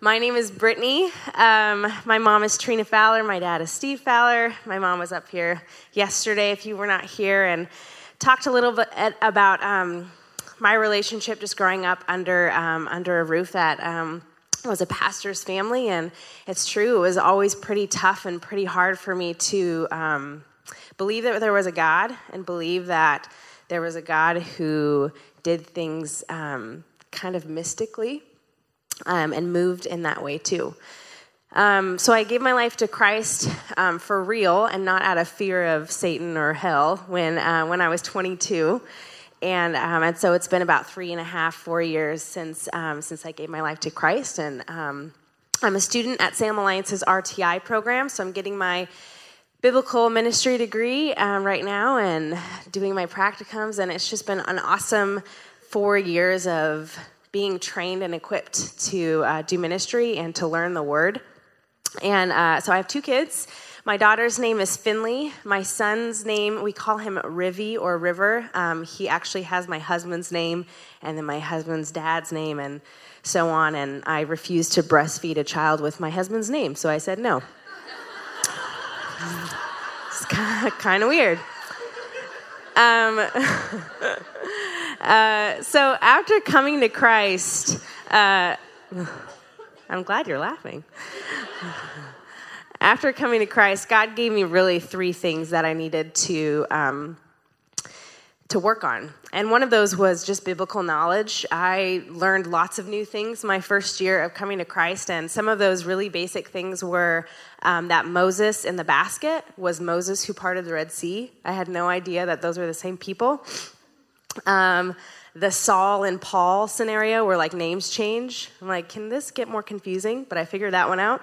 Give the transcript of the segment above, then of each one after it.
My name is Brittany. Um, my mom is Trina Fowler. My dad is Steve Fowler. My mom was up here yesterday, if you were not here, and talked a little bit about um, my relationship just growing up under um, under a roof that um, was a pastor's family. And it's true, it was always pretty tough and pretty hard for me to um, believe that there was a God and believe that there was a God who did things um, kind of mystically um, and moved in that way too. Um, so I gave my life to Christ um, for real and not out of fear of Satan or hell when, uh, when I was 22. And, um, and so it's been about three and a half, four years since, um, since I gave my life to Christ. And um, I'm a student at Salem Alliance's RTI program, so I'm getting my biblical ministry degree um, right now and doing my practicums. And it's just been an awesome four years of being trained and equipped to uh, do ministry and to learn the word. And uh, so I have two kids. My daughter's name is Finley. My son's name, we call him Rivy or River. Um, he actually has my husband's name and then my husband's dad's name and so on. And I refused to breastfeed a child with my husband's name, so I said no. it's kind of weird. Um, uh, so after coming to Christ, uh, I'm glad you're laughing. after coming to Christ, God gave me really three things that I needed to um, to work on. And one of those was just biblical knowledge. I learned lots of new things my first year of coming to Christ, and some of those really basic things were um, that Moses in the basket was Moses who parted the Red Sea. I had no idea that those were the same people. Um, the Saul and Paul scenario where like names change. I'm like, can this get more confusing? But I figured that one out.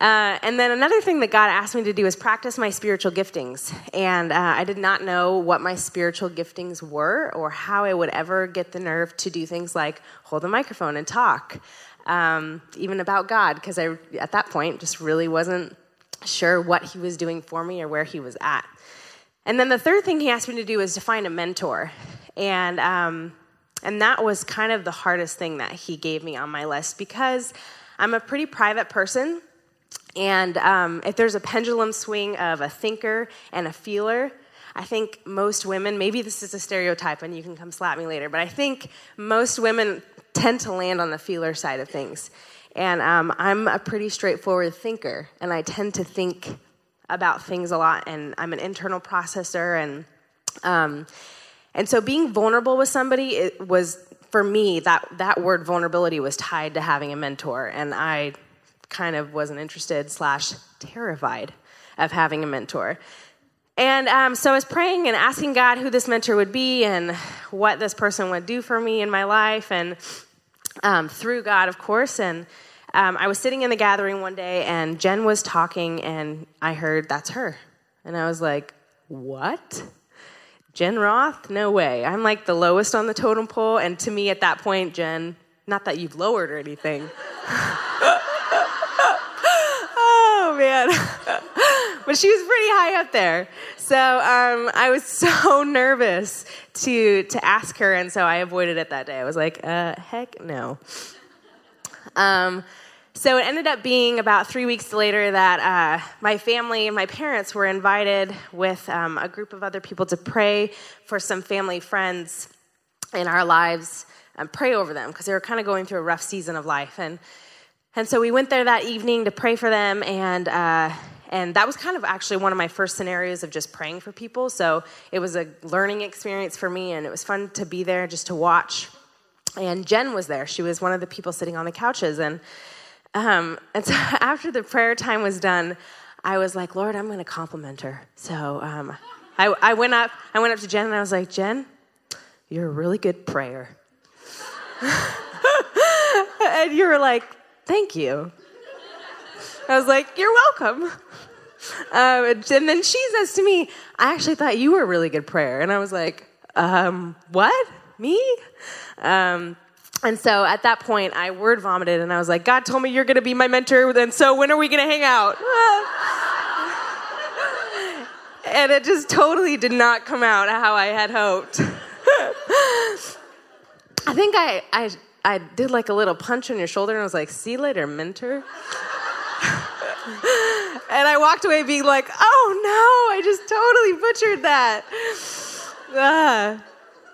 Uh, and then another thing that God asked me to do is practice my spiritual giftings. And uh, I did not know what my spiritual giftings were or how I would ever get the nerve to do things like hold a microphone and talk, um, even about God, because I, at that point, just really wasn't sure what He was doing for me or where He was at. And then the third thing He asked me to do was to find a mentor. And, um, and that was kind of the hardest thing that He gave me on my list because I'm a pretty private person. And um, if there's a pendulum swing of a thinker and a feeler, I think most women, maybe this is a stereotype and you can come slap me later, but I think most women tend to land on the feeler side of things. And um, I'm a pretty straightforward thinker, and I tend to think about things a lot, and I'm an internal processor. And, um, and so being vulnerable with somebody it was, for me, that, that word vulnerability was tied to having a mentor. And I kind of wasn't interested slash terrified of having a mentor. And um, so I was praying and asking God who this mentor would be and what this person would do for me in my life, and um, through God, of course. And um, I was sitting in the gathering one day, and Jen was talking, and I heard, That's her. And I was like, What? Jen Roth? No way. I'm like the lowest on the totem pole. And to me, at that point, Jen, not that you've lowered or anything. Oh, man. but she was pretty high up there. So um, I was so nervous to to ask her, and so I avoided it that day. I was like, uh, heck no. Um, so it ended up being about three weeks later that uh, my family and my parents were invited with um, a group of other people to pray for some family friends in our lives and pray over them because they were kind of going through a rough season of life. And and so we went there that evening to pray for them, and uh, and that was kind of actually one of my first scenarios of just praying for people. So it was a learning experience for me, and it was fun to be there just to watch. And Jen was there; she was one of the people sitting on the couches, and um, and so after the prayer time was done, I was like, Lord, I'm going to compliment her. So um, I, I went up, I went up to Jen, and I was like, Jen, you're a really good prayer. and you were like, Thank you. I was like, You're welcome. Um, and then she says to me, I actually thought you were a really good prayer. And I was like, um, What? Me? Um, and so at that point, I word vomited and I was like, God told me you're going to be my mentor, and so when are we going to hang out? and it just totally did not come out how I had hoped. I think I, I I did like a little punch on your shoulder and I was like, see you later, mentor. and I walked away being like, oh no, I just totally butchered that. Uh,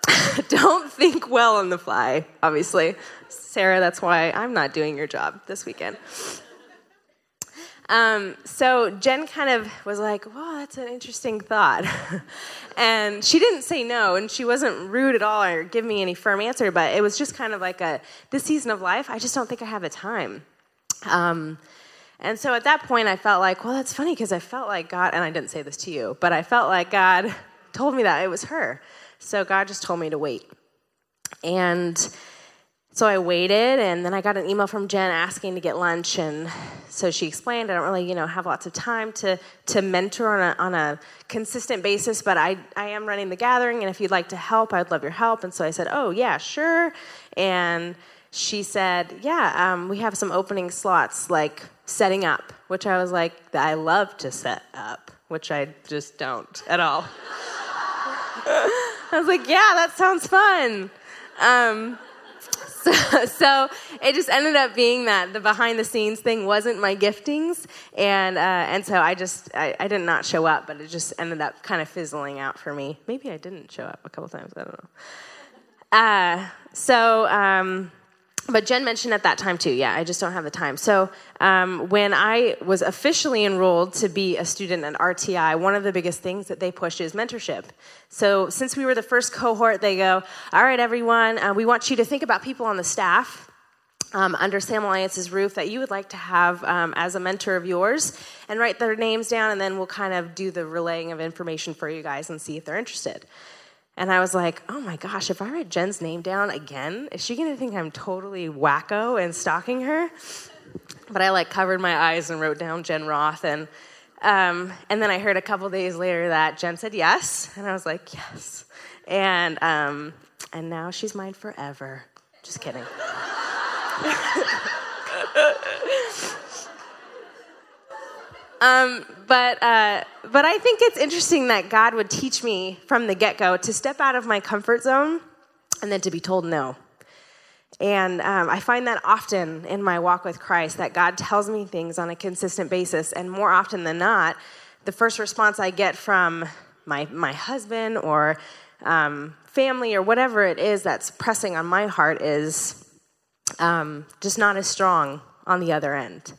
don't think well on the fly, obviously. Sarah, that's why I'm not doing your job this weekend. Um, so Jen kind of was like, "Well, that's an interesting thought," and she didn't say no, and she wasn't rude at all or give me any firm answer, but it was just kind of like a this season of life. I just don't think I have the time. Um, and so at that point, I felt like, well, that's funny because I felt like God, and I didn't say this to you, but I felt like God told me that it was her. So God just told me to wait, and so I waited, and then I got an email from Jen asking to get lunch, and so she explained I don't really, you know, have lots of time to to mentor on a on a consistent basis, but I I am running the gathering, and if you'd like to help, I'd love your help. And so I said, oh yeah, sure. And she said, yeah, um, we have some opening slots, like setting up, which I was like, I love to set up, which I just don't at all. I was like, yeah, that sounds fun. Um, so, so, it just ended up being that the behind the scenes thing wasn't my giftings and uh, and so i just I, I, did not show up but it just ended up kind of fizzling out for me maybe i didn't show up a couple times i don't know uh, so um, but Jen mentioned at that time too. Yeah, I just don't have the time. So um, when I was officially enrolled to be a student at RTI, one of the biggest things that they push is mentorship. So since we were the first cohort, they go, "All right, everyone, uh, we want you to think about people on the staff." Um, under Salem Alliance's roof that you would like to have um, as a mentor of yours and write their names down, and then we'll kind of do the relaying of information for you guys and see if they're interested. And I was like, oh my gosh, if I write Jen's name down again, is she gonna think I'm totally wacko and stalking her? But I like covered my eyes and wrote down Jen Roth. And, um, and then I heard a couple days later that Jen said yes. And I was like, yes. And, um, and now she's mine forever. Just kidding. Um, but, uh, but I think it's interesting that God would teach me from the get go to step out of my comfort zone and then to be told no. And um, I find that often in my walk with Christ that God tells me things on a consistent basis. And more often than not, the first response I get from my, my husband or um, family or whatever it is that's pressing on my heart is um, just not as strong on the other end.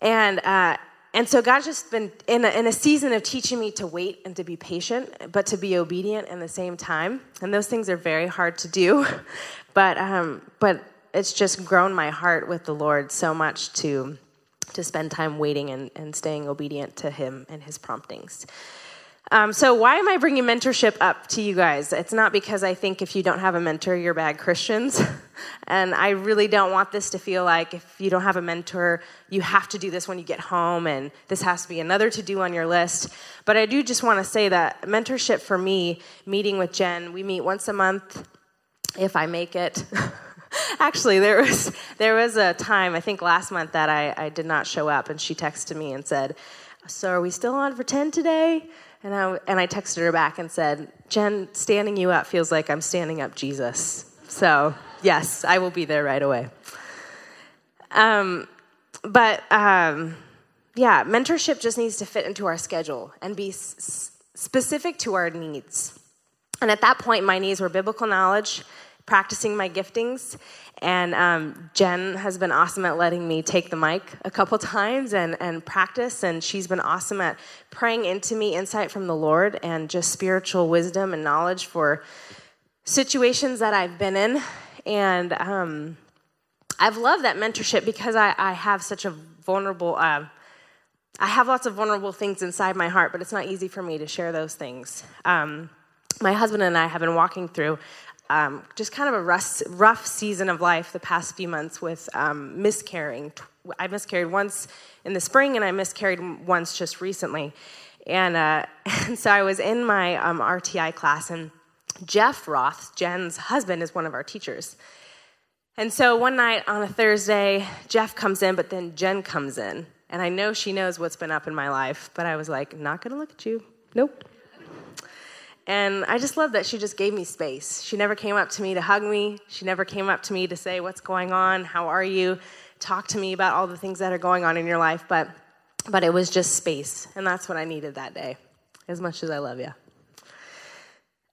And uh, and so God's just been in a, in a season of teaching me to wait and to be patient, but to be obedient in the same time. And those things are very hard to do, but um, but it's just grown my heart with the Lord so much to to spend time waiting and, and staying obedient to Him and His promptings. Um, so, why am I bringing mentorship up to you guys? It's not because I think if you don't have a mentor, you're bad Christians. and I really don't want this to feel like if you don't have a mentor, you have to do this when you get home, and this has to be another to do on your list. But I do just want to say that mentorship for me, meeting with Jen, we meet once a month if I make it. Actually, there was there was a time I think last month that I, I did not show up, and she texted me and said, "So are we still on for ten today?" And I, and I texted her back and said, Jen, standing you up feels like I'm standing up Jesus. So, yes, I will be there right away. Um, but um, yeah, mentorship just needs to fit into our schedule and be s- specific to our needs. And at that point, my needs were biblical knowledge, practicing my giftings, and um, Jen has been awesome at letting me take the mic a couple times and, and practice. And she's been awesome at praying into me insight from the Lord and just spiritual wisdom and knowledge for situations that I've been in. And um, I've loved that mentorship because I, I have such a vulnerable, uh, I have lots of vulnerable things inside my heart, but it's not easy for me to share those things. Um, my husband and I have been walking through um, just kind of a rough, rough, season of life the past few months with um, miscarrying. I miscarried once in the spring, and I miscarried once just recently. And, uh, and so I was in my um, RTI class, and Jeff Roth, Jen's husband, is one of our teachers. And so one night on a Thursday, Jeff comes in, but then Jen comes in. And I know she knows what's been up in my life, but I was like, not gonna look at you. Nope. And I just love that she just gave me space. She never came up to me to hug me. She never came up to me to say, What's going on? How are you? Talk to me about all the things that are going on in your life. But, but it was just space. And that's what I needed that day, as much as I love you.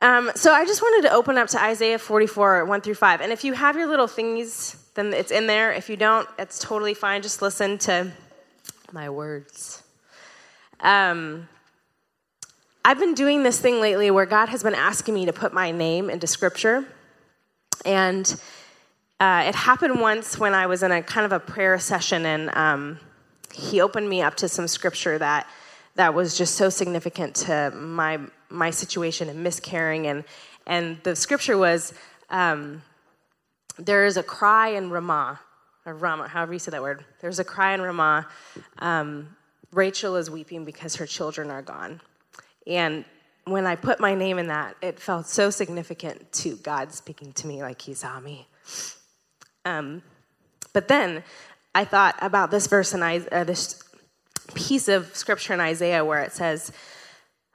Um, so I just wanted to open up to Isaiah 44, 1 through 5. And if you have your little thingies, then it's in there. If you don't, it's totally fine. Just listen to my words. Um, I've been doing this thing lately where God has been asking me to put my name into scripture. And uh, it happened once when I was in a kind of a prayer session, and um, He opened me up to some scripture that that was just so significant to my my situation and miscarrying. And and the scripture was, um, "There is a cry in Ramah, or Ramah, however you say that word. There's a cry in Ramah. Um, Rachel is weeping because her children are gone." And when I put my name in that, it felt so significant to God speaking to me like He saw me. Um, but then I thought about this verse I, uh, this piece of scripture in Isaiah where it says,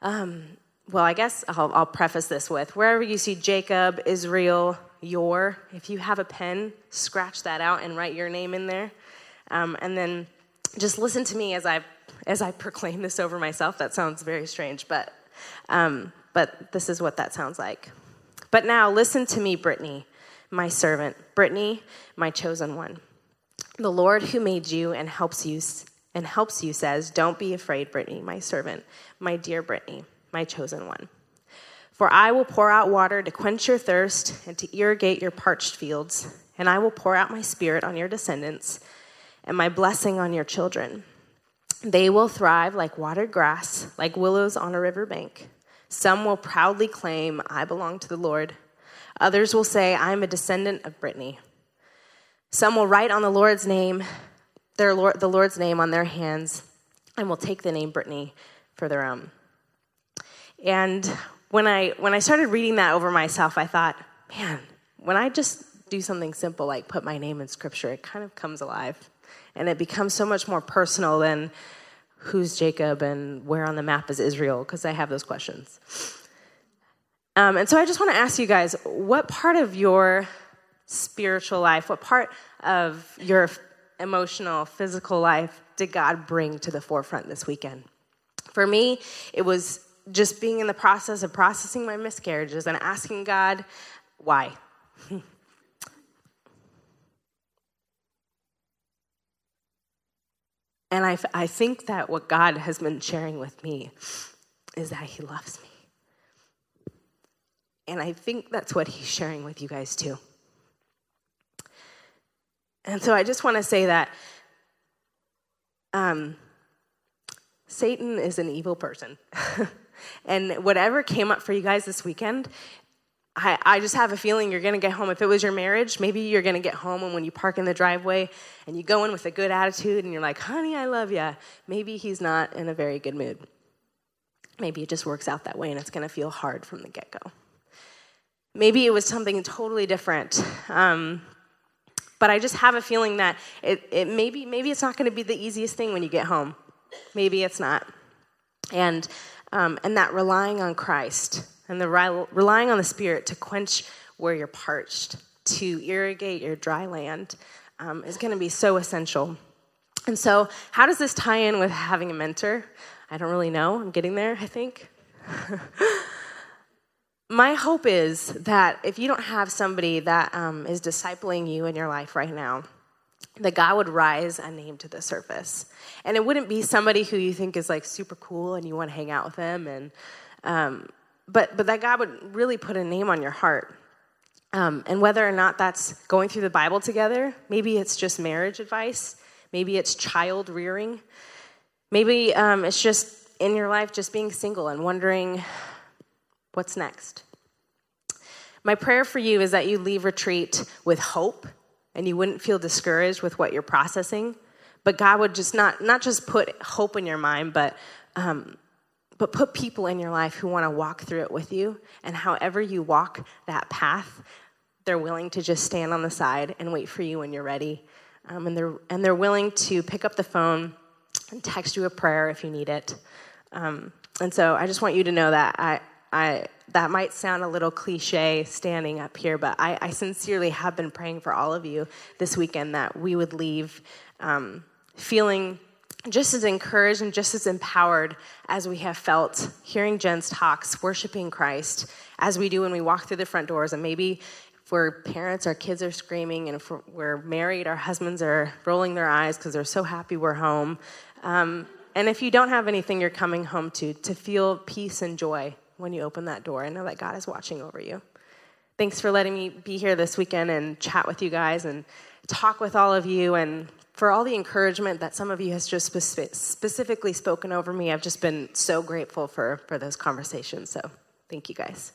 um, well, I guess I'll, I'll preface this with wherever you see Jacob, Israel, your, if you have a pen, scratch that out and write your name in there. Um, and then just listen to me as I as I proclaim this over myself. That sounds very strange, but um, but this is what that sounds like. But now listen to me, Brittany, my servant, Brittany, my chosen one. The Lord who made you and helps you and helps you says, "Don't be afraid, Brittany, my servant, my dear Brittany, my chosen one." For I will pour out water to quench your thirst and to irrigate your parched fields, and I will pour out my spirit on your descendants and my blessing on your children. They will thrive like watered grass, like willows on a riverbank. Some will proudly claim, I belong to the Lord. Others will say, I am a descendant of Brittany. Some will write on the Lord's name, their Lord, the Lord's name on their hands, and will take the name Brittany for their own. And when I when I started reading that over myself, I thought, man, when I just do something simple like put my name in scripture, it kind of comes alive and it becomes so much more personal than who's Jacob and where on the map is Israel, because I have those questions. Um, and so I just want to ask you guys what part of your spiritual life, what part of your emotional, physical life did God bring to the forefront this weekend? For me, it was just being in the process of processing my miscarriages and asking God, why? And I, I think that what God has been sharing with me is that He loves me. And I think that's what He's sharing with you guys too. And so I just want to say that um, Satan is an evil person. and whatever came up for you guys this weekend, I, I just have a feeling you're going to get home. If it was your marriage, maybe you're going to get home and when you park in the driveway and you go in with a good attitude and you're like, honey, I love you. Maybe he's not in a very good mood. Maybe it just works out that way and it's going to feel hard from the get go. Maybe it was something totally different. Um, but I just have a feeling that it, it maybe, maybe it's not going to be the easiest thing when you get home. Maybe it's not. And, um, and that relying on Christ and the relying on the Spirit to quench where you're parched, to irrigate your dry land, um, is going to be so essential. And so, how does this tie in with having a mentor? I don't really know. I'm getting there, I think. My hope is that if you don't have somebody that um, is discipling you in your life right now, that God would rise a name to the surface. And it wouldn't be somebody who you think is like super cool and you want to hang out with them and um, but, but that God would really put a name on your heart. Um, and whether or not that's going through the Bible together, maybe it's just marriage advice, maybe it's child rearing, maybe um, it's just in your life just being single and wondering what's next. My prayer for you is that you leave retreat with hope and you wouldn't feel discouraged with what you're processing, but God would just not, not just put hope in your mind, but um, but put people in your life who want to walk through it with you. And however you walk that path, they're willing to just stand on the side and wait for you when you're ready. Um, and, they're, and they're willing to pick up the phone and text you a prayer if you need it. Um, and so I just want you to know that I, I, that might sound a little cliche standing up here, but I, I sincerely have been praying for all of you this weekend that we would leave um, feeling just as encouraged and just as empowered as we have felt hearing Jen's talks, worshiping Christ, as we do when we walk through the front doors. And maybe if we're parents, our kids are screaming, and if we're married, our husbands are rolling their eyes because they're so happy we're home. Um, and if you don't have anything you're coming home to, to feel peace and joy when you open that door and know that God is watching over you. Thanks for letting me be here this weekend and chat with you guys and talk with all of you and for all the encouragement that some of you has just spe- specifically spoken over me. I've just been so grateful for for those conversations. So, thank you guys.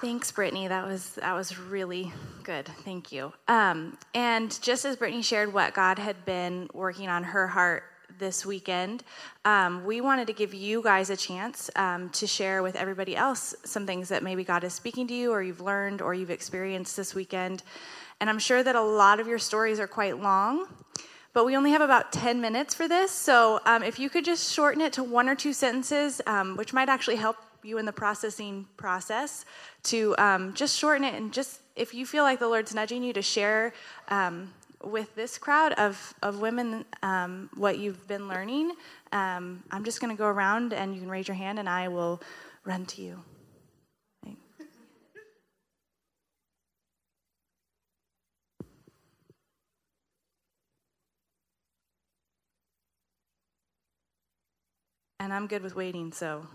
Thanks, Brittany. That was that was really good. Thank you. Um, and just as Brittany shared what God had been working on her heart this weekend, um, we wanted to give you guys a chance um, to share with everybody else some things that maybe God is speaking to you, or you've learned, or you've experienced this weekend. And I'm sure that a lot of your stories are quite long, but we only have about 10 minutes for this. So um, if you could just shorten it to one or two sentences, um, which might actually help you in the processing process to um, just shorten it and just if you feel like the Lord's nudging you to share um, with this crowd of, of women um, what you've been learning, um, I'm just going to go around and you can raise your hand and I will run to you. And I'm good with waiting, so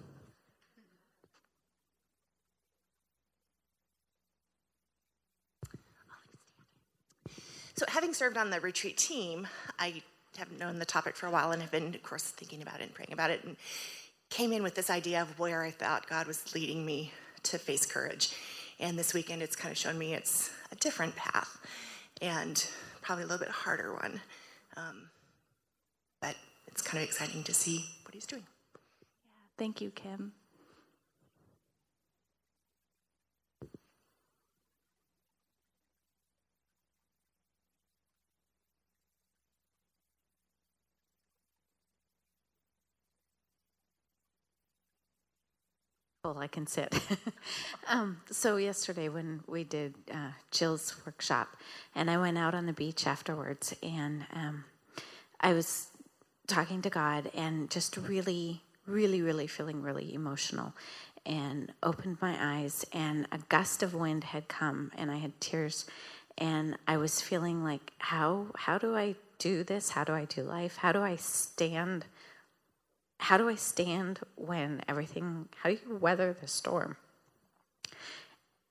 So, having served on the retreat team, I have known the topic for a while and have been, of course, thinking about it and praying about it, and came in with this idea of where I thought God was leading me to face courage. And this weekend, it's kind of shown me it's a different path and probably a little bit harder one. Um, but it's kind of exciting to see what he's doing. Yeah, thank you, Kim. Well, I can sit. um, so yesterday when we did uh, Jill's workshop, and I went out on the beach afterwards, and um, I was talking to God, and just really, really, really feeling really emotional, and opened my eyes, and a gust of wind had come, and I had tears, and I was feeling like, how how do I do this? How do I do life? How do I stand? How do I stand when everything, how do you weather the storm?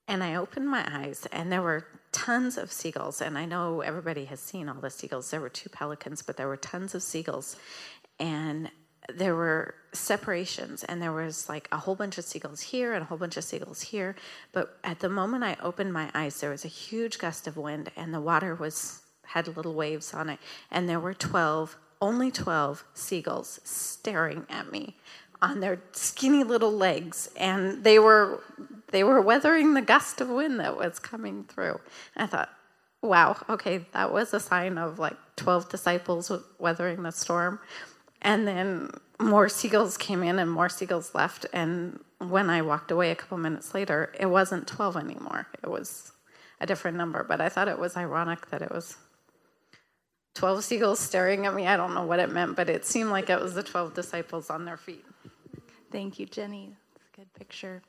And I opened my eyes, and there were tons of seagulls. And I know everybody has seen all the seagulls. There were two pelicans, but there were tons of seagulls. And there were separations, and there was like a whole bunch of seagulls here and a whole bunch of seagulls here. But at the moment I opened my eyes, there was a huge gust of wind, and the water was had little waves on it. And there were 12 only 12 seagulls staring at me on their skinny little legs and they were they were weathering the gust of wind that was coming through. I thought wow okay that was a sign of like 12 disciples weathering the storm. And then more seagulls came in and more seagulls left and when i walked away a couple minutes later it wasn't 12 anymore. It was a different number but i thought it was ironic that it was 12 seagulls staring at me. I don't know what it meant, but it seemed like it was the 12 disciples on their feet. Thank you, Jenny. That's a good picture.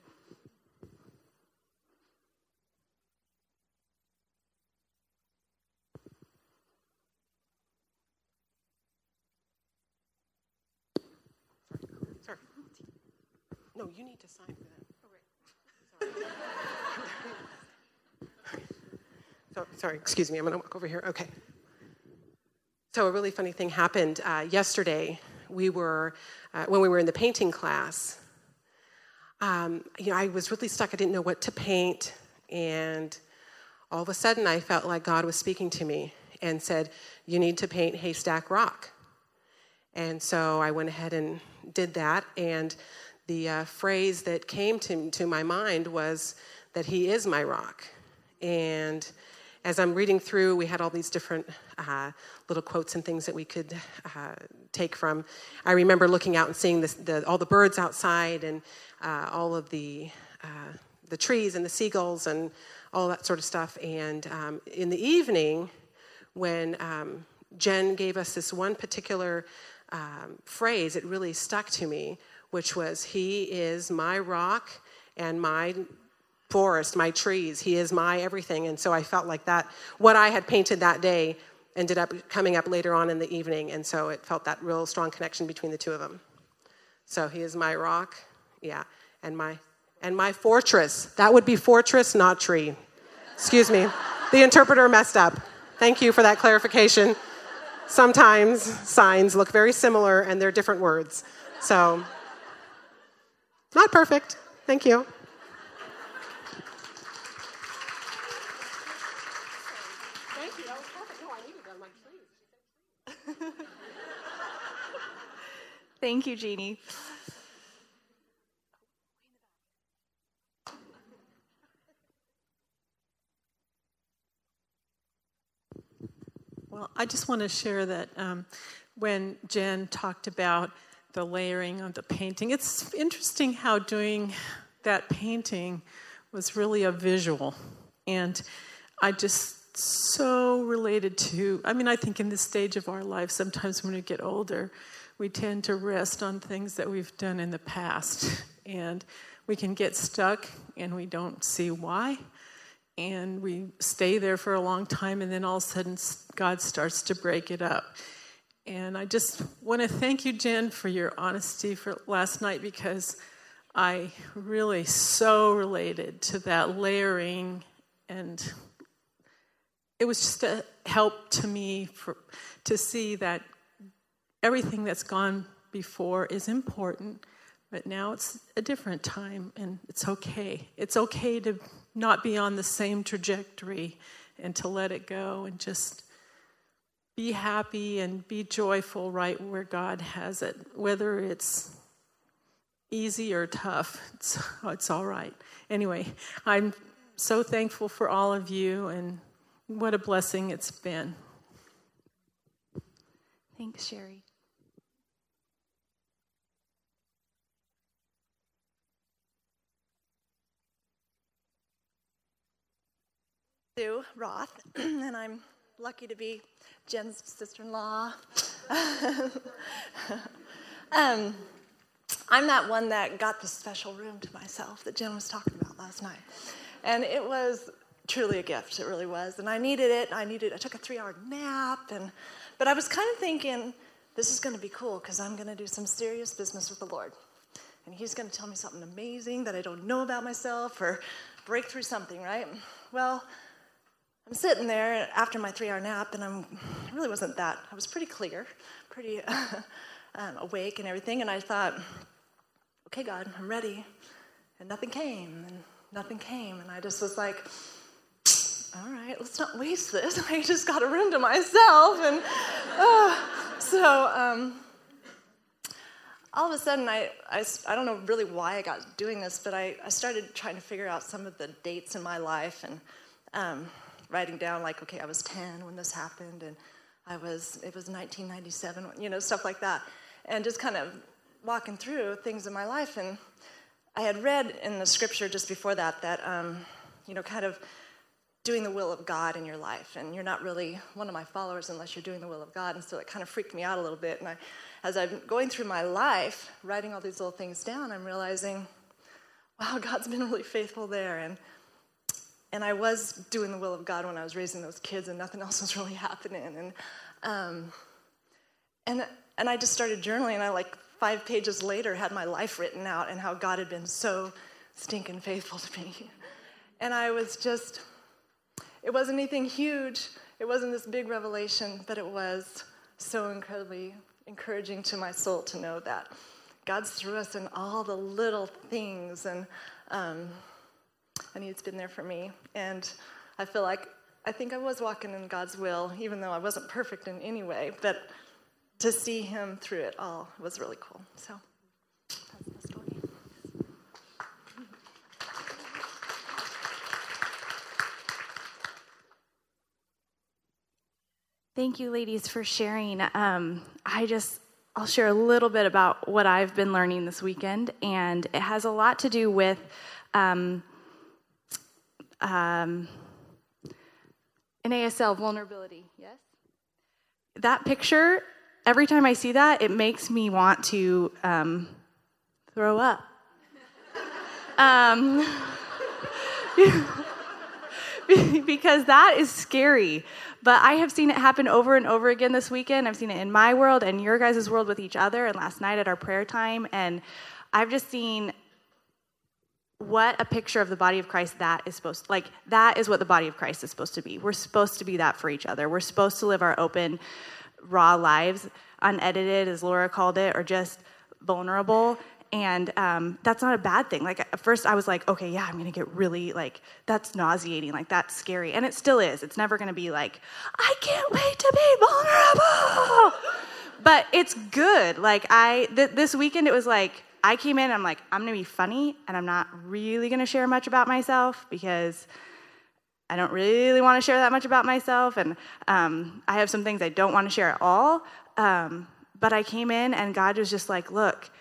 Sorry. No, you need to sign for that. Oh, sorry. so, sorry, excuse me, I'm going to walk over here. Okay. So, a really funny thing happened uh, yesterday. We were, uh, when we were in the painting class, um, you know, I was really stuck. I didn't know what to paint. And all of a sudden, I felt like God was speaking to me and said, You need to paint Haystack Rock. And so I went ahead and did that. And the uh, phrase that came to, to my mind was that He is my rock. And as I'm reading through, we had all these different uh, little quotes and things that we could uh, take from. I remember looking out and seeing this, the, all the birds outside and uh, all of the uh, the trees and the seagulls and all that sort of stuff. And um, in the evening, when um, Jen gave us this one particular um, phrase, it really stuck to me, which was, He is my rock and my forest, my trees. He is my everything. And so I felt like that, what I had painted that day ended up coming up later on in the evening. And so it felt that real strong connection between the two of them. So he is my rock, yeah, and my and my fortress. That would be fortress, not tree. Excuse me. The interpreter messed up. Thank you for that clarification. Sometimes signs look very similar and they're different words. So, not perfect. Thank you. Thank you. That was perfect. No, I needed that. Thank you, Jeannie. Well, I just want to share that um, when Jen talked about the layering of the painting, it's interesting how doing that painting was really a visual. And I just so related to, I mean, I think in this stage of our life, sometimes when we get older, we tend to rest on things that we've done in the past. And we can get stuck and we don't see why and we stay there for a long time, and then all of a sudden, God starts to break it up. And I just want to thank you, Jen, for your honesty for last night because I really so related to that layering, and it was just a help to me for, to see that everything that's gone before is important, but now it's a different time, and it's okay. It's okay to not be on the same trajectory and to let it go and just be happy and be joyful right where God has it, whether it's easy or tough. It's, it's all right. Anyway, I'm so thankful for all of you and what a blessing it's been. Thanks, Sherry. Sue Roth, and I'm lucky to be Jen's sister in law. um, I'm that one that got the special room to myself that Jen was talking about last night. And it was truly a gift, it really was. And I needed it. I needed, I took a three hour nap, and, but I was kind of thinking, this is going to be cool because I'm going to do some serious business with the Lord. And He's going to tell me something amazing that I don't know about myself or break through something, right? Well, I'm sitting there after my three hour nap, and I'm, I really wasn't that, I was pretty clear, pretty um, awake and everything. And I thought, okay, God, I'm ready. And nothing came, and nothing came. And I just was like, all right, let's not waste this. I just got a room to myself. And so um, all of a sudden, I, I, I, don't know really why I got doing this, but I, I started trying to figure out some of the dates in my life. And um, writing down like, okay, I was 10 when this happened, and I was, it was 1997, you know, stuff like that. And just kind of walking through things in my life. And I had read in the scripture just before that that, um, you know, kind of doing the will of God in your life. And you're not really one of my followers unless you're doing the will of God. And so it kind of freaked me out a little bit. And I, as I'm going through my life, writing all these little things down, I'm realizing, wow, God's been really faithful there. And and I was doing the will of God when I was raising those kids, and nothing else was really happening. And um, and and I just started journaling, and I like five pages later had my life written out and how God had been so stinking faithful to me. And I was just, it wasn't anything huge. It wasn't this big revelation, but it was so incredibly encouraging to my soul to know that God's through us in all the little things and. Um, and He's been there for me. And I feel like I think I was walking in God's will, even though I wasn't perfect in any way. But to see Him through it all was really cool. So that's the story. Thank you, ladies, for sharing. Um, I just, I'll share a little bit about what I've been learning this weekend, and it has a lot to do with um, um, an ASL vulnerability. Yes? That picture, every time I see that, it makes me want to um, throw up. um, because that is scary. But I have seen it happen over and over again this weekend. I've seen it in my world and your guys' world with each other, and last night at our prayer time. And I've just seen what a picture of the body of Christ that is supposed to, like that is what the body of Christ is supposed to be. We're supposed to be that for each other. We're supposed to live our open, raw lives, unedited, as Laura called it, or just vulnerable. And um, that's not a bad thing. Like at first i was like okay yeah i'm gonna get really like that's nauseating like that's scary. And it still is. It's never gonna be like i can't wait to be vulnerable. But it's good. Like i th- this weekend it was like i came in i'm like i'm gonna be funny and i'm not really gonna share much about myself because I don't really want to share that much about myself, and um, I have some things I don't want to share at all. Um, but I came in, and God was just like, Look,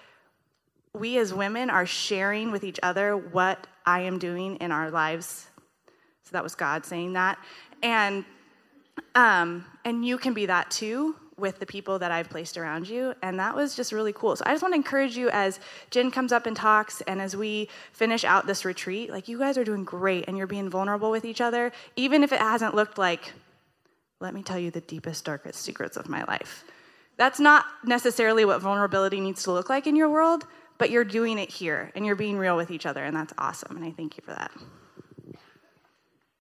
we as women are sharing with each other what I am doing in our lives. So that was God saying that. And um, and you can be that too with the people that I've placed around you. And that was just really cool. So I just want to encourage you as Jen comes up and talks, and as we finish out this retreat, like you guys are doing great and you're being vulnerable with each other, even if it hasn't looked like, let me tell you the deepest, darkest secrets of my life. That's not necessarily what vulnerability needs to look like in your world, but you're doing it here and you're being real with each other, and that's awesome. And I thank you for that.